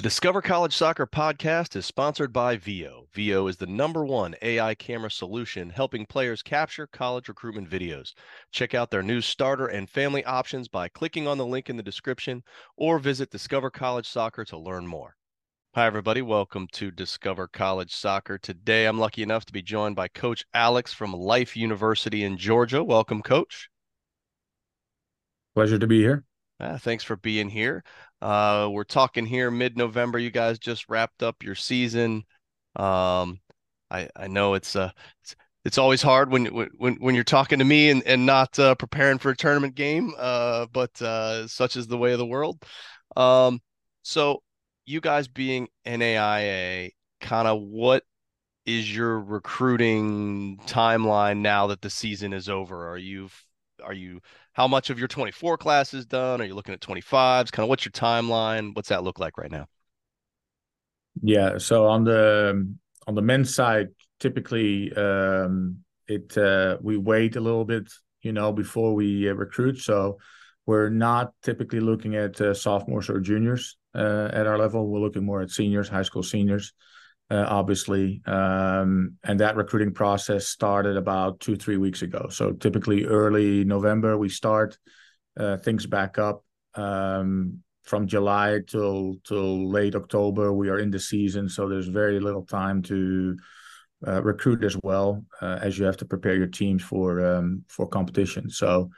The Discover College Soccer podcast is sponsored by Veo. Veo is the number one AI camera solution helping players capture college recruitment videos. Check out their new starter and family options by clicking on the link in the description or visit Discover College Soccer to learn more. Hi, everybody. Welcome to Discover College Soccer. Today, I'm lucky enough to be joined by Coach Alex from Life University in Georgia. Welcome, Coach. Pleasure to be here. Uh, thanks for being here. Uh, we're talking here mid-November. You guys just wrapped up your season. Um, I I know it's uh it's, it's always hard when when when you're talking to me and and not uh, preparing for a tournament game. Uh, but uh, such is the way of the world. Um, so you guys being NAIA, kind of what is your recruiting timeline now that the season is over? Are you are you how much of your 24 class is done? Are you looking at 25s? Kind of what's your timeline? What's that look like right now? Yeah, so on the on the men's side, typically um, it uh, we wait a little bit, you know, before we uh, recruit. So we're not typically looking at uh, sophomores or juniors uh, at our level. We're looking more at seniors, high school seniors uh, obviously. Um, and that recruiting process started about two, three weeks ago. So typically early November, we start uh, things back up. Um, from July till till late October, we are in the season, so there's very little time to uh, recruit as well uh, as you have to prepare your teams for um, for competition. So,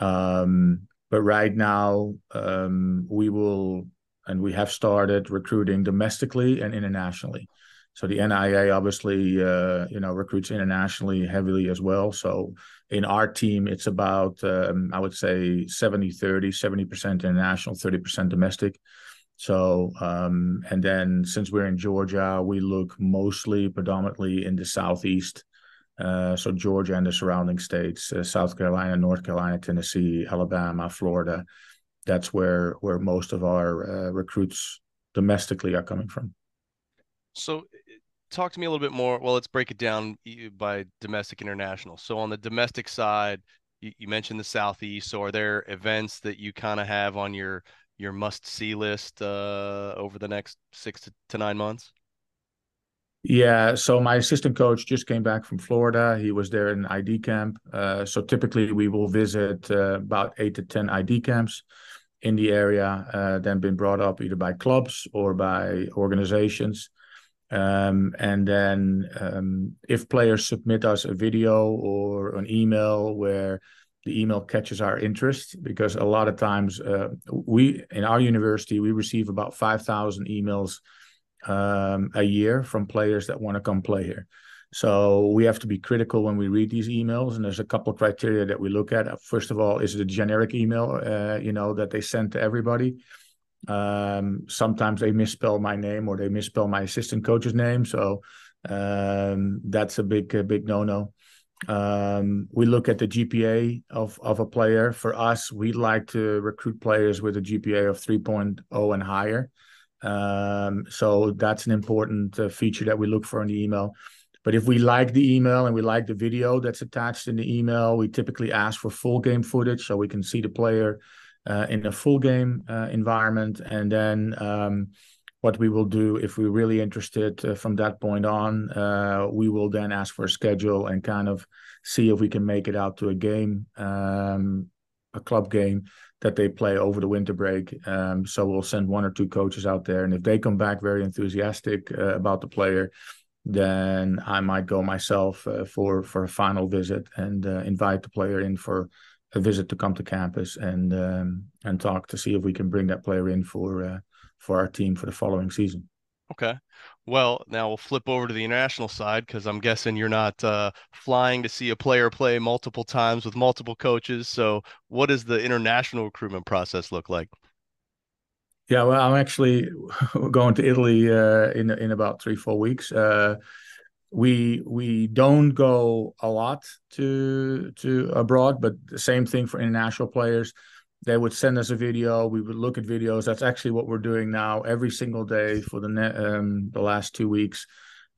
um, but right now um, we will and we have started recruiting domestically and internationally. So the NAIA obviously, uh, you know, recruits internationally heavily as well. So in our team, it's about, um, I would say 70, 30, 70% international, 30% domestic. So, um, and then since we're in Georgia, we look mostly predominantly in the Southeast. Uh, so Georgia and the surrounding states, uh, South Carolina, North Carolina, Tennessee, Alabama, Florida. That's where where most of our uh, recruits domestically are coming from. So talk to me a little bit more. Well, let's break it down by domestic international. So on the domestic side, you, you mentioned the southeast. So are there events that you kind of have on your your must see list uh, over the next six to, to nine months? Yeah, so my assistant coach just came back from Florida. He was there in ID camp. Uh, so typically we will visit uh, about eight to ten ID camps in the area, uh, then been brought up either by clubs or by organizations. Um, and then um, if players submit us a video or an email where the email catches our interest, because a lot of times uh, we in our university we receive about five thousand emails um, a year from players that want to come play here. So we have to be critical when we read these emails, and there's a couple of criteria that we look at. First of all, is it a generic email, uh, you know, that they send to everybody? Um, sometimes they misspell my name or they misspell my assistant coach's name, so um, that's a big a big no no. Um, we look at the GPA of of a player. For us, we like to recruit players with a GPA of 3.0 and higher. Um, so that's an important uh, feature that we look for in the email. But if we like the email and we like the video that's attached in the email, we typically ask for full game footage so we can see the player in a full game uh, environment. And then um, what we will do if we're really interested uh, from that point on, uh, we will then ask for a schedule and kind of see if we can make it out to a game, um, a club game that they play over the winter break. Um, so we'll send one or two coaches out there, and if they come back very enthusiastic uh, about the player, then I might go myself uh, for for a final visit and invite the player in for a visit to come to campus and um, and talk to see if we can bring that player in for uh, for our team for the following season. Okay. Well, now we'll flip over to the international side because I'm guessing you're not uh, flying to see a player play multiple times with multiple coaches. So, what does the international recruitment process look like? Yeah, well, I'm actually going to Italy uh, in in about three four weeks. Uh, we we don't go a lot to to abroad, but the same thing for international players. They would send us a video. We would look at videos. That's actually what we're doing now every single day for the ne- um, the last two weeks.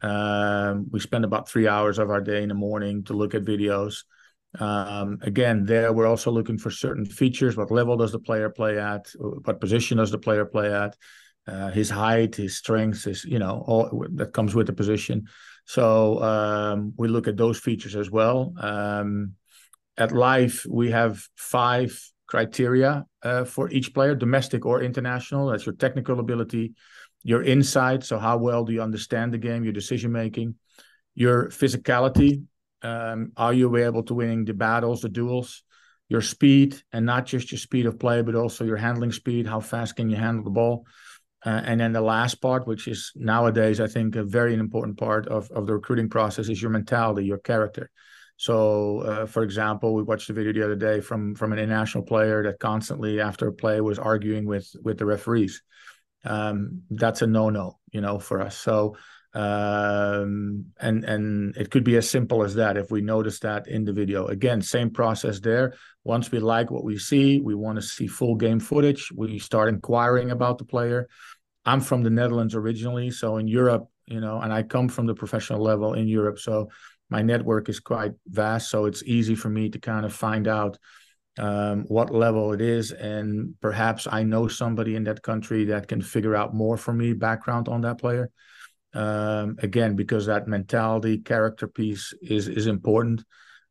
Um, we spend about three hours of our day in the morning to look at videos. Um, again, there we're also looking for certain features. What level does the player play at? What position does the player play at? uh, his height, his strength, his you know all that comes with the position. So um, we look at those features as well. Um, at Life, we have five criteria uh, for each player, domestic or international. That's your technical ability, your insight. So how well do you understand the game, your decision making, your physicality. Um, are you able to winning the battles, the duels? Your speed, and not just your speed of play, but also your handling speed. How fast can you handle the ball? Uh, and then the last part, which is nowadays, I think, a very important part of, of the recruiting process, is your mentality, your character. So, uh, for example, we watched a video the other day from from an international player that constantly after a play was arguing with with the referees. Um, that's a no no, you know, for us. So, um, and and it could be as simple as that if we notice that in the video. Again, same process there. Once we like what we see, we want to see full game footage. We start inquiring about the player. I'm from the Netherlands originally, so in Europe, you know, and I come from the professional level in Europe, so my network is quite vast. So it's easy for me to kind of find out um, what level it is, and perhaps I know somebody in that country that can figure out more for me background on that player. Um, again, because that mentality, character piece is is important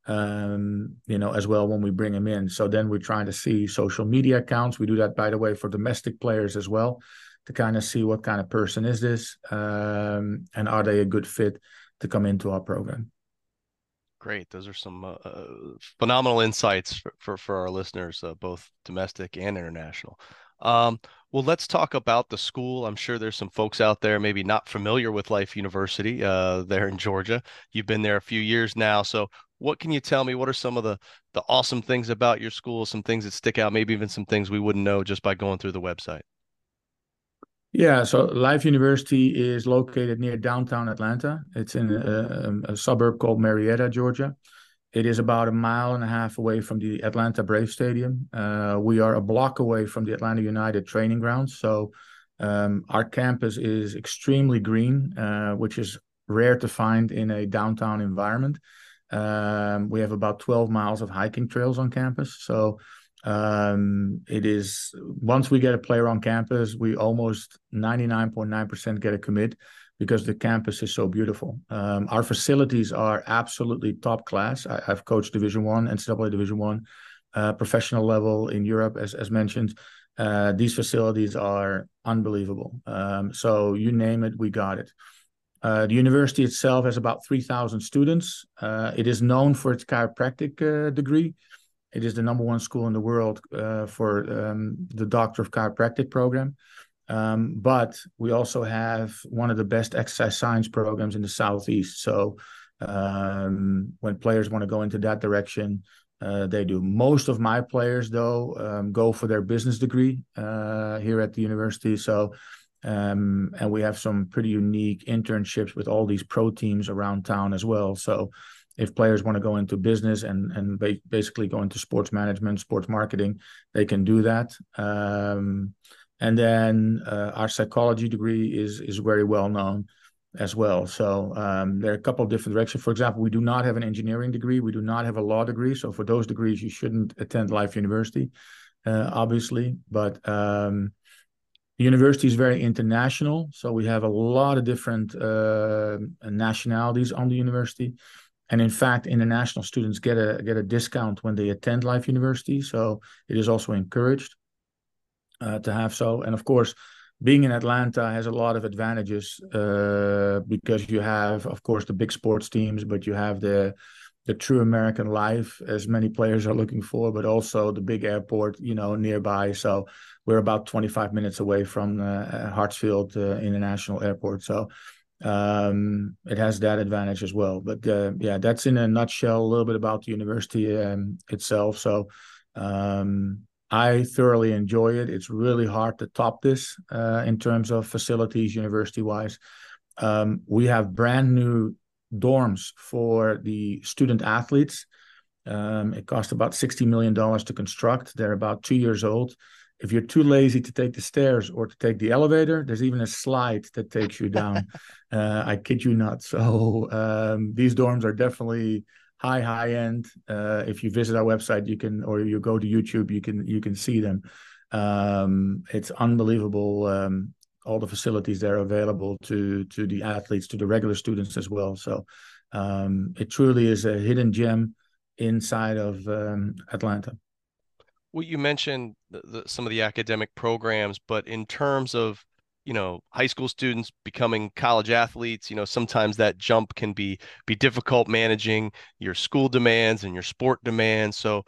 um, you know, as well when we bring them in. So then we're trying to see social media accounts. We do that, by the way, for domestic players as well, to kind of see what kind of person is this, um, and are they a good fit to come into our program. Great, those are some uh, uh phenomenal insights for, for, for our listeners, uh, both domestic and international. Um, well, let's talk about the school. I'm sure there's some folks out there maybe not familiar with Life University uh, there in Georgia. You've been there a few years now, so what can you tell me? What are some of the the awesome things about your school? Some things that stick out, maybe even some things we wouldn't know just by going through the website. Yeah, so Life University is located near downtown Atlanta. It's in a, a, suburb called Marietta, Georgia. It is about a mile and a half away from the Atlanta Brave Stadium. Uh, we are a block away from the Atlanta United training grounds. So um, our campus is extremely green, uh, which is rare to find in a downtown environment. Um, we have about 12 miles of hiking trails on campus. So um, it is once we get a player on campus, we almost 99.9% get a commit because the campus is so beautiful. Um, our facilities are absolutely top class. I, have coached Division One, NCAA Division One, uh, professional level in Europe, as as mentioned. Uh, these facilities are unbelievable. Um, so you name it, we got it. Uh, the university itself has about 3,000 students. Uh, it is known for its chiropractic uh, degree. It is the number one school in the world uh, for um, the Doctor of Chiropractic program. Um, but we also have one of the best exercise science programs in the Southeast. So um, when players want to go into that direction, uh, they do. Most of my players, though, um, go for their business degree uh, here at the university. So um, and we have some pretty unique internships with all these pro teams around town as well. So if players want to go into business and and ba- basically go into sports management, sports marketing, they can do that. Um, and then uh, our psychology degree is is very well known as well. So um, there are a couple of different directions. For example, we do not have an engineering degree. We do not have a law degree. So for those degrees, you shouldn't attend Life University, uh, obviously. But um, the university is very international, so we have a lot of different uh, nationalities on the university. And in fact, international students get a get a discount when they attend Life University. So it is also encouraged uh, to have so. And of course, being in Atlanta has a lot of advantages uh, because you have, of course, the big sports teams, but you have the the true American life, as many players are looking for, but also the big airport, you know, nearby. So we're about 25 minutes away from uh, Hartsfield uh, International Airport. So um, it has that advantage as well. But uh, yeah, that's in a nutshell a little bit about the university um, itself. So um, I thoroughly enjoy it. It's really hard to top this uh, in terms of facilities, university wise. Um, we have brand new dorms for the student athletes. Um, it cost about $60 million to construct. They're about two years old. If you're too lazy to take the stairs or to take the elevator, there's even a slide that takes you down. uh, I kid you not. So um, these dorms are definitely high, high end. Uh, if you visit our website, you can, or you go to YouTube, you can you can see them. Um, it's unbelievable um, all the facilities that are available to to the athletes, to the regular students as well. So um, it truly is a hidden gem inside of um, Atlanta. Well, you mentioned the, the, some of the academic programs, but in terms of you know high school students becoming college athletes you know sometimes that jump can be be difficult managing your school demands and your sport demands. So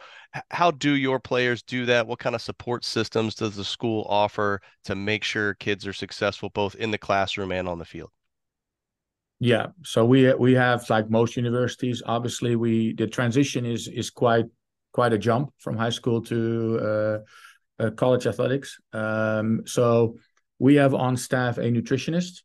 how do your players do that? What kind of support systems does the school offer to make sure kids are successful both in the classroom and on the field? Yeah so we we have like most universities obviously we the transition is is quite quite a jump from high school to uh, uh, college athletics um, so we have on staff a nutritionist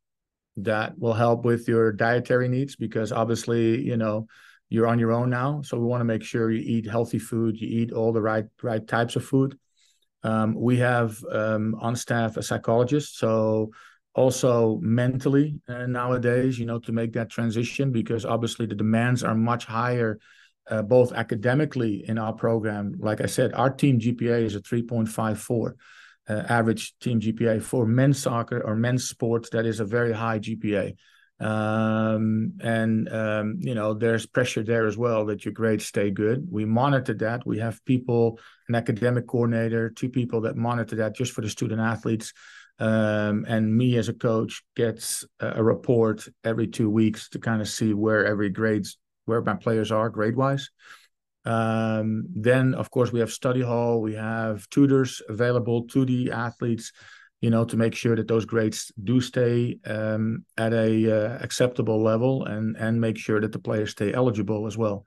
that will help with your dietary needs because obviously, you know, you're on your own now. So we want to make sure you eat healthy food, you eat all the right right types of food. Um, we have um, on staff a psychologist, so also mentally uh, nowadays, you know, to make that transition because obviously the demands are much higher, uh, both academically in our program. Like I said, our team GPA is a 3.54 uh, average team GPA for men's soccer or men's sports. That is a very high GPA. Um, and um, you know there's pressure there as well that your grades stay good. We monitor that. We have people, an academic coordinator, two people that monitor that just for the student athletes. Um, and me as a coach gets a, a report every two weeks to kind of see where every grades where my players are grade wise. Um, then, of course, we have study hall. We have tutors available to the athletes, you know, to make sure that those grades do stay um, at a uh, acceptable level, and and make sure that the players stay eligible as well.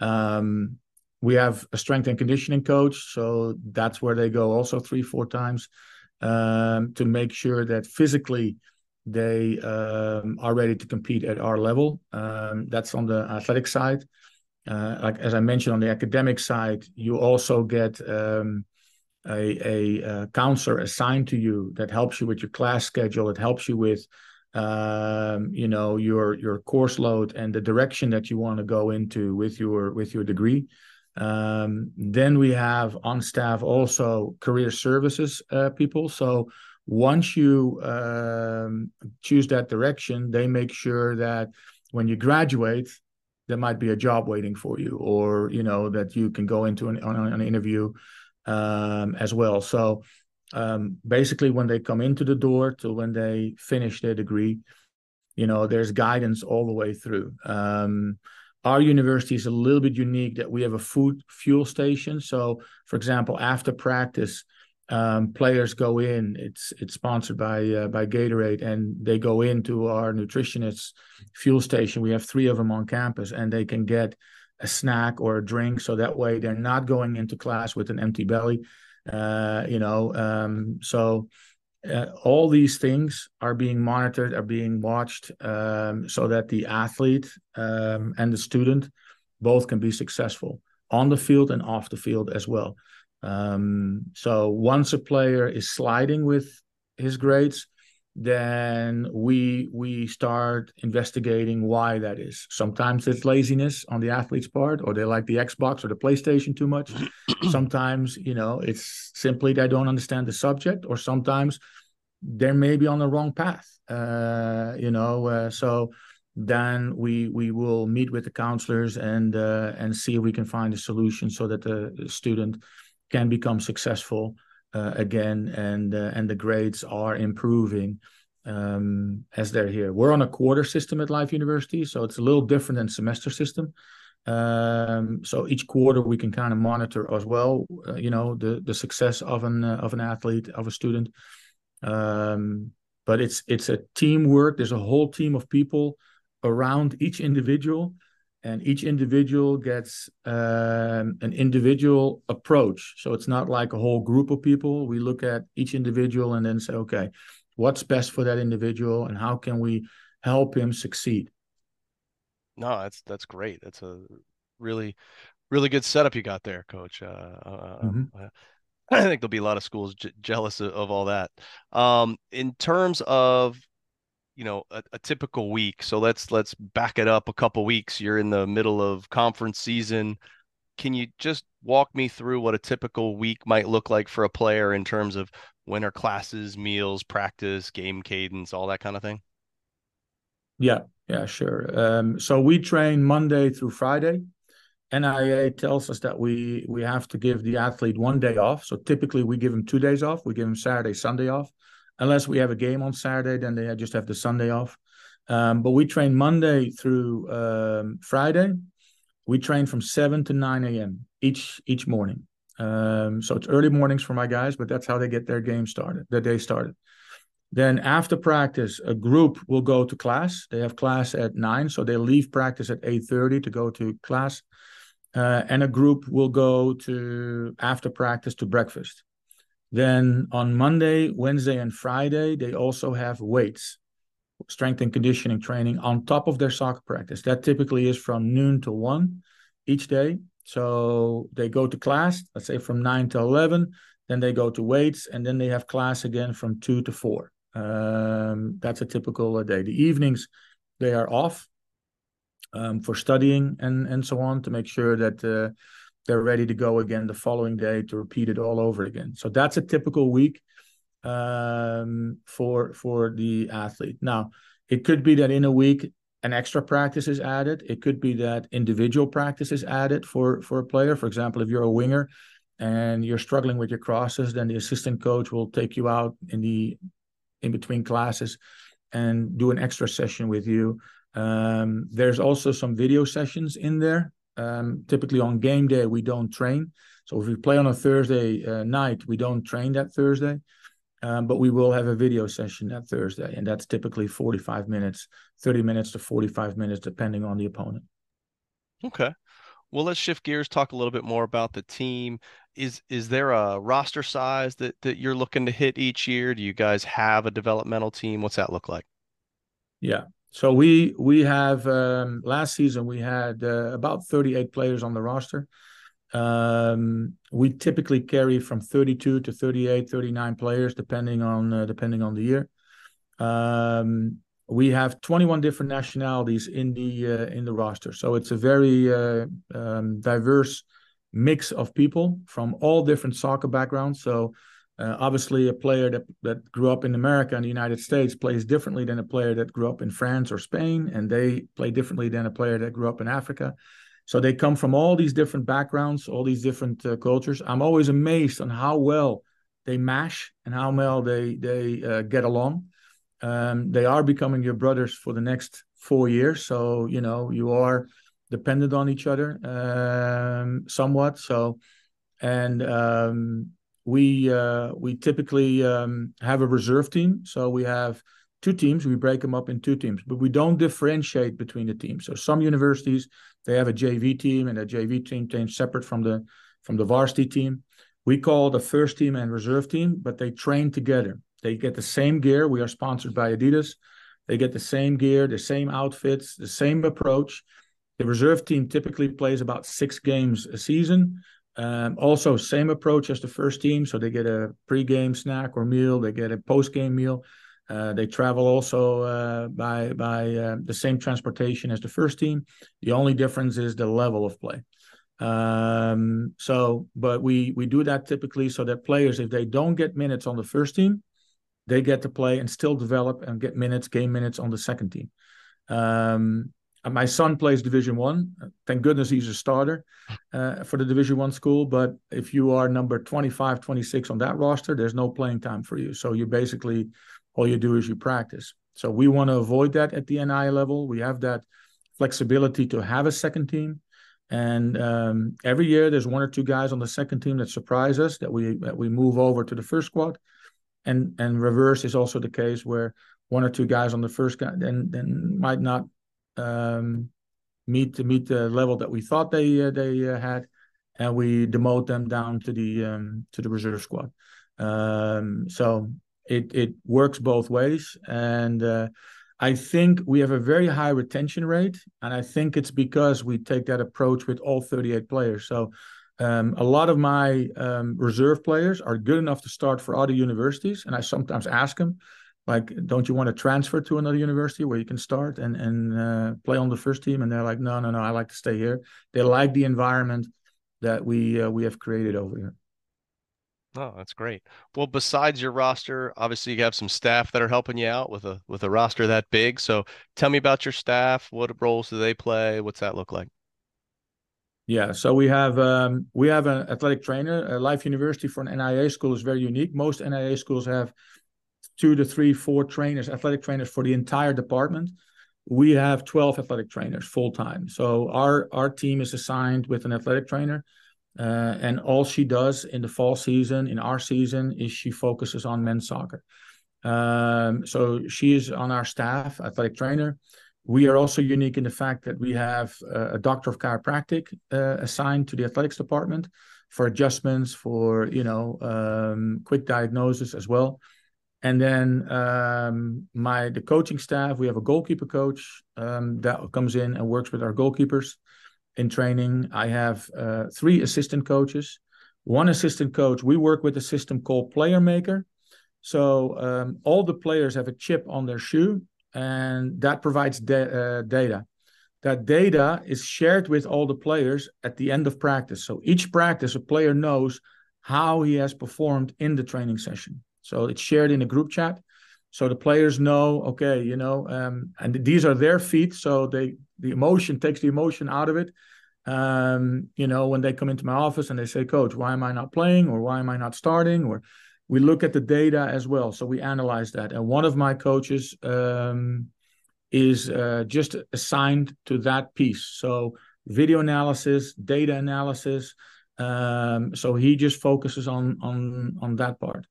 Um, we have a strength and conditioning coach, so that's where they go also three four times um, to make sure that physically they um, are ready to compete at our level. Um, that's on the athletic side. Uh, like as I mentioned on the academic side, you also get um, a, a, a, counselor assigned to you that helps you with your class schedule. It helps you with um, you know your your course load and the direction that you want to go into with your with your degree. Um, then we have on staff also career services uh, people. So once you um, choose that direction, they make sure that when you graduate, there might be a job waiting for you or you know that you can go into an, on an interview um, as well. So um, basically when they come into the door to when they finish their degree you know there's guidance all the way through. Um, our university is a little bit unique that we have a food fuel station. So for example after practice um, players go in. It's it's sponsored by uh, by Gatorade, and they go into our nutritionist fuel station. We have three of them on campus, and they can get a snack or a drink, so that way they're not going into class with an empty belly. Uh, you know, um, so uh, all these things are being monitored, are being watched, um, so that the athlete um, and the student both can be successful on the field and off the field as well. Um, so once a player is sliding with his grades, then we we start investigating why that is. Sometimes it's laziness on the athlete's part, or they like the Xbox or the PlayStation too much. sometimes, you know, it's simply they don't understand the subject, or sometimes they're maybe on the wrong path. Uh, you know, uh, so then we we will meet with the counselors and uh, and see if we can find a solution so that the student can become successful uh, again, and uh, and the grades are improving um, as they're here. We're on a quarter system at Life University, so it's a little different than semester system. Um, so each quarter we can kind of monitor as well, uh, you know, the the success of an uh, of an athlete of a student. Um, but it's it's a teamwork. There's a whole team of people around each individual and each individual gets um, an individual approach. So it's not like a whole group of people. We look at each individual and then say, okay, what's best for that individual, and how can we help him succeed? No, that's that's great. That's a really, really good setup you got there, Coach. Uh, uh mm-hmm. uh, I think there'll be a lot of schools j- jealous of, of, all that. Um, in terms of you know a, a, typical week so let's let's back it up a couple weeks you're in the middle of conference season can you just walk me through what a typical week might look like for a player in terms of when are classes, meals, practice, game cadence, all that kind of thing? Yeah, yeah, sure. Um, so we train Monday through Friday. NAIA tells us that we we have to give the athlete one day off. So typically we give them two days off. We give them Saturday, Sunday off. Unless we have a game on Saturday, then they just have the Sunday off. Um, but we train Monday through um, Friday. We train from seven to nine a.m. each each morning. Um, so it's early mornings for my guys, but that's how they get their game started, their day started. Then after practice, a group will go to class. They have class at nine, so they leave practice at eight thirty to go to class, uh, and a group will go to after practice to breakfast. Then on Monday, Wednesday, and Friday, they also have weights, strength and conditioning training on top of their soccer practice. That typically is from noon to one each day. So they go to class, let's say from nine to 11, then they go to weights, and then they have class again from two to four. Um, that's a typical day. The evenings, they are off um, for studying and, and so on to make sure that uh, they're ready to go again the following day to repeat it all over again. So that's a typical week um, for for the athlete. Now, it could be that in a week an extra practice is added. It could be that individual practice is added for for a player. For example, if you're a winger and you're struggling with your crosses, then the assistant coach will take you out in the in between classes and do an extra session with you. Um, there's also some video sessions in there. Um, typically on game day, we don't train. So if we play on a Thursday uh, night, we don't train that Thursday. Um, but we will have a video session that Thursday, and that's typically 45 minutes, 30 minutes to 45 minutes, depending on the opponent. Okay. Well, let's shift gears, talk a little bit more about the team. Is is there a roster size that that you're looking to hit each year? Do you guys have a developmental team? What's that look like? Yeah. So we we have um, last season we had uh, about 38 players on the roster. Um, we typically carry from 32 to 38, 39 players, depending on uh, depending on the year. Um, we have 21 different nationalities in the uh, in the roster, so it's a very uh, um, diverse mix of people from all different soccer backgrounds. So. Uh, obviously, a player that, that grew up in America and the United States plays differently than a player that grew up in France or Spain, and they play differently than a player that grew up in Africa. So they come from all these different backgrounds, all these different uh, cultures. I'm always amazed on how well they mash and how well they they uh, get along. Um, they are becoming your brothers for the next four years, so you know you are dependent on each other um, somewhat. So, and um, we uh, we typically um, have a reserve team. So we have two teams. We break them up in two teams, but we don't differentiate between the teams. So some universities they have a JV team, and a JV team trains separate from the from the varsity team. We call the first team and reserve team, but they train together. They get the same gear. We are sponsored by Adidas. They get the same gear, the same outfits, the same approach. The reserve team typically plays about six games a season. Um, also, same approach as the first team. So they get a pre-game snack or meal. They get a post-game meal. Uh, they travel also uh, by by uh, the same transportation as the first team. The only difference is the level of play. Um, so, but we we do that typically so that players, if they don't get minutes on the first team, they get to play and still develop and get minutes, game minutes on the second team. Um, my son plays Division One. Thank goodness he's a starter uh, for the Division One school. But if you are number 25, 26 on that roster, there's no playing time for you. So you basically all you do is you practice. So we want to avoid that at the NI level. We have that flexibility to have a second team. And um, every year there's one or two guys on the second team that surprise us that we that we move over to the first squad. And and reverse is also the case where one or two guys on the first guy then then might not um, meet meet the level that we thought they uh, they uh, had, and we demote them down to the um, to the reserve squad. Um, so it it works both ways, and uh, I think we have a very high retention rate, and I think it's because we take that approach with all 38 players. So. Um, a lot of my um, reserve players are good enough to start for other universities, and I sometimes ask them, like, don't you want to transfer to another university where you can start and and uh, play on the first team? And they're like, no, no, no, I like to stay here. They like the environment that we uh, we have created over here. Oh, that's great. Well, besides your roster, obviously you have some staff that are helping you out with a with a roster that big. So tell me about your staff. What roles do they play? What's that look like? Yeah, so we have um, we have an athletic trainer. Life University for an NAIA school is very unique. Most NAIA schools have two to three, four trainers, athletic trainers for the entire department. We have 12 athletic trainers full time. So our our team is assigned with an athletic trainer uh, and all she does in the fall season, in our season, is she focuses on men's soccer. Um, so she is on our staff, athletic trainer. We are also unique in the fact that we have a doctor of chiropractic uh, assigned to the athletics department for adjustments, for you know, um, quick diagnosis as well. And then um, my the coaching staff, we have a goalkeeper coach um, that comes in and works with our goalkeepers in training. I have uh, three assistant coaches. One assistant coach, we work with a system called PlayerMaker. So um, all the players have a chip on their shoe, and that provides uh, data. That data is shared with all the players at the end of practice. So each practice, a player knows how he has performed in the training session. So it's shared in a group chat. So the players know, okay, you know, um, and these are their feet. So they the emotion takes the emotion out of it. Um, you know, when they come into my office and they say, Coach, why am I not playing or why am I not starting? Or we look at the data as well. So we analyze that. And one of my coaches um, is uh, just assigned to that piece. So video analysis, data analysis. Um, so he just focuses on on on that part.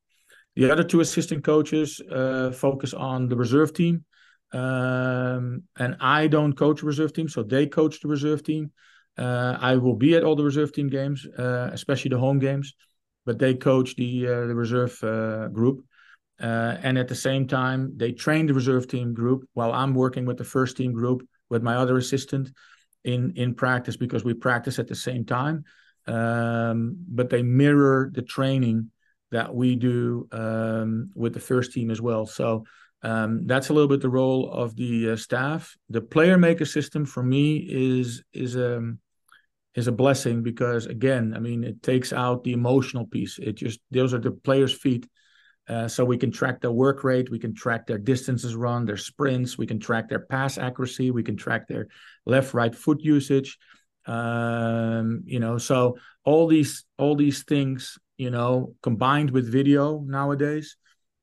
The other two assistant coaches uh, focus on the reserve team. Um, and I don't coach the reserve team, so they coach the reserve team. Uh, I will be at all the reserve team games, uh, especially the home games, but they coach the uh, the reserve uh, group. Uh, and at the same time, they train the reserve team group while I'm working with the first team group with my other assistant in in practice because we practice at the same time. Um, but they mirror the training that we do um, with the first team as well. So um, that's a little bit the role of the uh, staff. The PlayerMaker system for me is is a um, is a blessing because again, I mean, it takes out the emotional piece. It just those are the players' feet. Uh, so we can track their work rate, we can track their distances run, their sprints, we can track their pass accuracy, we can track their left right foot usage. Um, you know, so all these all these things, you know, combined with video nowadays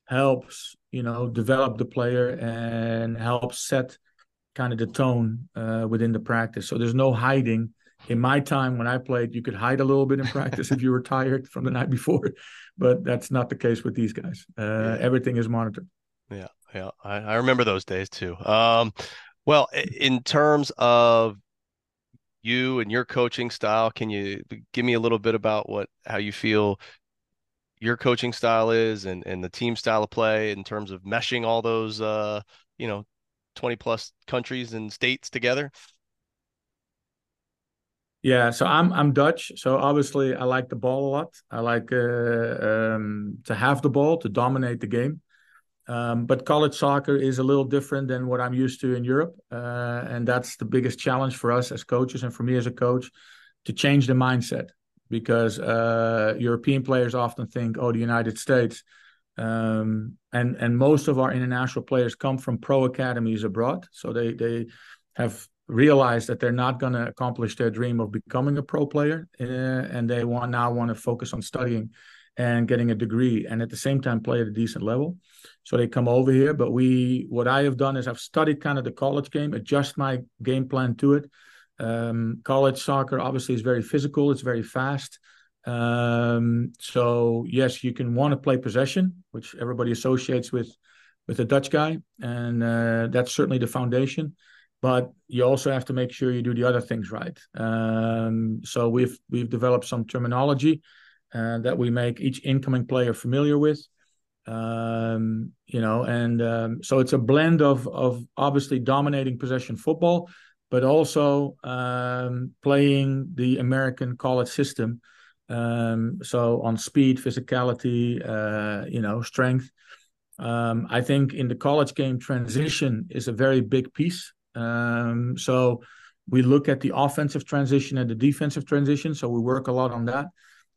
helps you know develop the player and help set kind of the tone uh, within the practice. So there's no hiding. In my time when I played, you could hide a little bit in practice if you were tired from the night before, but that's not the case with these guys. Uh, yeah. Everything is monitored. Yeah, yeah, I, I remember those days too. Um, well, in terms of you and your coaching style, can you give me a little bit about what how you feel your coaching style is and and the team style of play in terms of meshing all those uh you know 20 plus countries and states together? Yeah so i'm i'm dutch so obviously i like the ball a lot. I like uh, um, to have the ball to dominate the game um, but college soccer is a little different than what i'm used to in europe uh, and that's the biggest challenge for us as coaches and for me as a coach to change the mindset because uh, European players often think, "Oh, the United States," um, and and most of our international players come from pro academies abroad, so they they have realized that they're not going to accomplish their dream of becoming a pro player, uh, and they want now want to focus on studying and getting a degree, and at the same time play at a decent level. So they come over here. But we, what I have done is I've studied kind of the college game, adjust my game plan to it um, college soccer obviously is very physical. It's very fast. Um, so yes, you can want to play possession, which everybody associates with with a Dutch guy, and uh, that's certainly the foundation. But you also have to make sure you do the other things right. Um, so we've we've developed some terminology uh, that we make each incoming player familiar with. Um, you know, and um, so it's a blend of of obviously dominating possession football, but also um, playing the American college system. Um, so on speed, physicality, uh, you know, strength. Um, I think in the college game, transition is a very big piece. Um, so we look at the offensive transition and the defensive transition. So we work a lot on that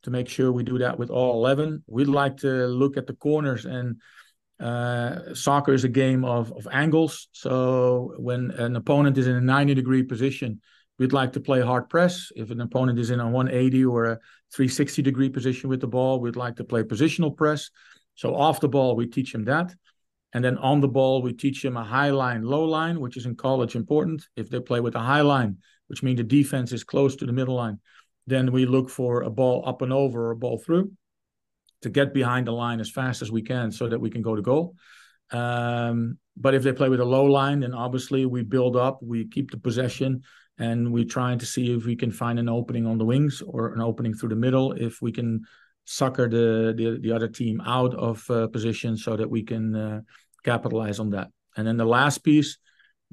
to make sure we do that with all 11. We'd like to look at the corners and uh, soccer is a game of, of angles. So when an opponent is in a 90 degree position, we'd like to play hard press. If an opponent is in a 180 or a 360 degree position with the ball, we'd like to play positional press. So off the ball, we teach them that. And then on the ball, we teach them a high line, low line, which is in college important. If they play with a high line, which means the defense is close to the middle line, then we look for a ball up and over or a ball through to get behind the line as fast as we can so that we can go to goal. Um, but if they play with a low line, then obviously we build up, we keep the possession, and we're trying to see if we can find an opening on the wings or an opening through the middle. If we can sucker the the, the other team out of uh, position so that we can uh, capitalize on that. And then the last piece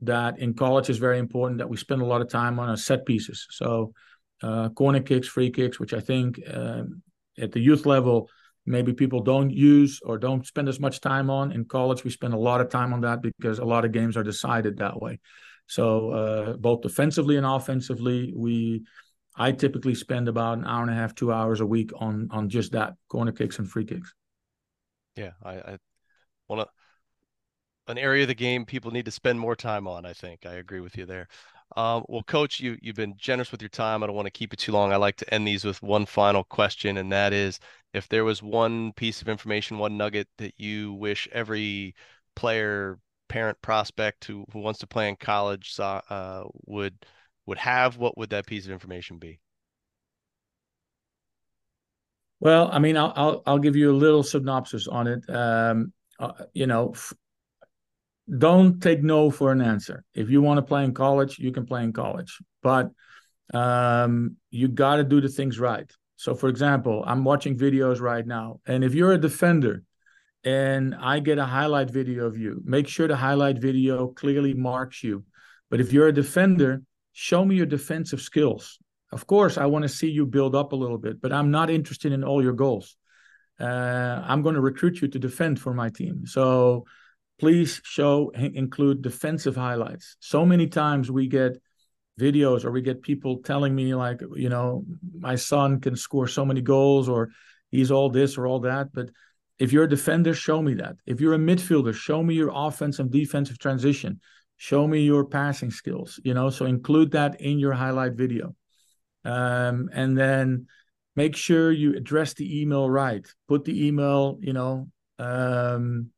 that in college is very important that we spend a lot of time on are set pieces. So uh, corner kicks, free kicks, which I think um, at the youth level maybe people don't use or don't spend as much time on. In college, we spend a lot of time on that because a lot of games are decided that way. So uh, both defensively and offensively, we I typically spend about an hour and a half, two hours a week on on just that corner kicks and free kicks. Yeah, I, I want to an area of the game people need to spend more time on. I think I agree with you there. Um, well, Coach, you you've been generous with your time. I don't want to keep it too long. I like to end these with one final question, and that is, if there was one piece of information, one nugget that you wish every player, parent, prospect who who wants to play in college uh, would would have, what would that piece of information be? Well, I mean, I'll I'll, I'll give you a little synopsis on it. Um, uh, you know, don't take no for an answer. If you want to play in college, you can play in college, but um, you got to do the things right. So, for example, I'm watching videos right now, and if you're a defender and I get a highlight video of you, make sure the highlight video clearly marks you. But if you're a defender, show me your defensive skills. Of course, I want to see you build up a little bit, but I'm not interested in all your goals. Uh, I'm going to recruit you to defend for my team. So, please show include defensive highlights. So many times we get videos or we get people telling me like you know my son can score so many goals or he's all this or all that. But if you're a defender show me that. If you're a midfielder show me your offensive defensive transition. Show me your passing skills you know? So include that in your highlight video. Um, and then make sure you address the email right. Put the email you know um,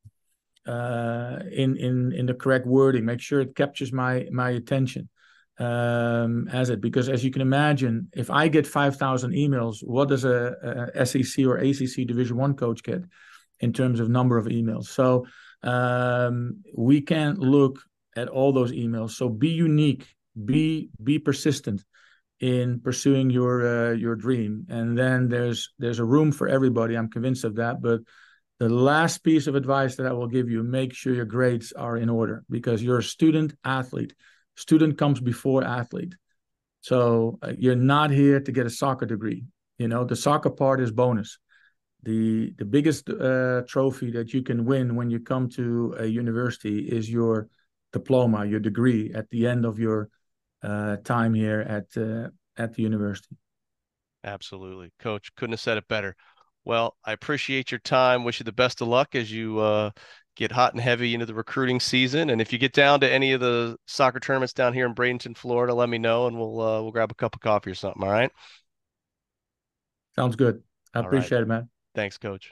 uh, in in in the correct wording. Make sure it captures my my attention um, as it because as you can imagine, if I get five thousand emails, what does a, a, SEC or ACC Division One coach get in terms of number of emails? So um, we can't look at all those emails. So be unique, be be persistent in pursuing your uh, your dream, and then there's there's a room for everybody. I'm convinced of that, but the last piece of advice that I will give you make sure your grades are in order because you're a student athlete. Student comes before athlete. So uh, you're not here to get a soccer degree. You know, the soccer part is bonus. The the biggest uh, trophy that you can win when you come to a university is your diploma, your degree at the end of your uh, time here at uh, at the university. Absolutely, coach. Couldn't have said it better. Well, I appreciate your time. Wish you the best of luck as you uh, get hot and heavy into the recruiting season. And if you get down to any of the soccer tournaments down here in Bradenton, Florida, let me know and we'll uh, we'll grab a cup of coffee or something. All right. Sounds good. I all appreciate right. it, man. Thanks, coach.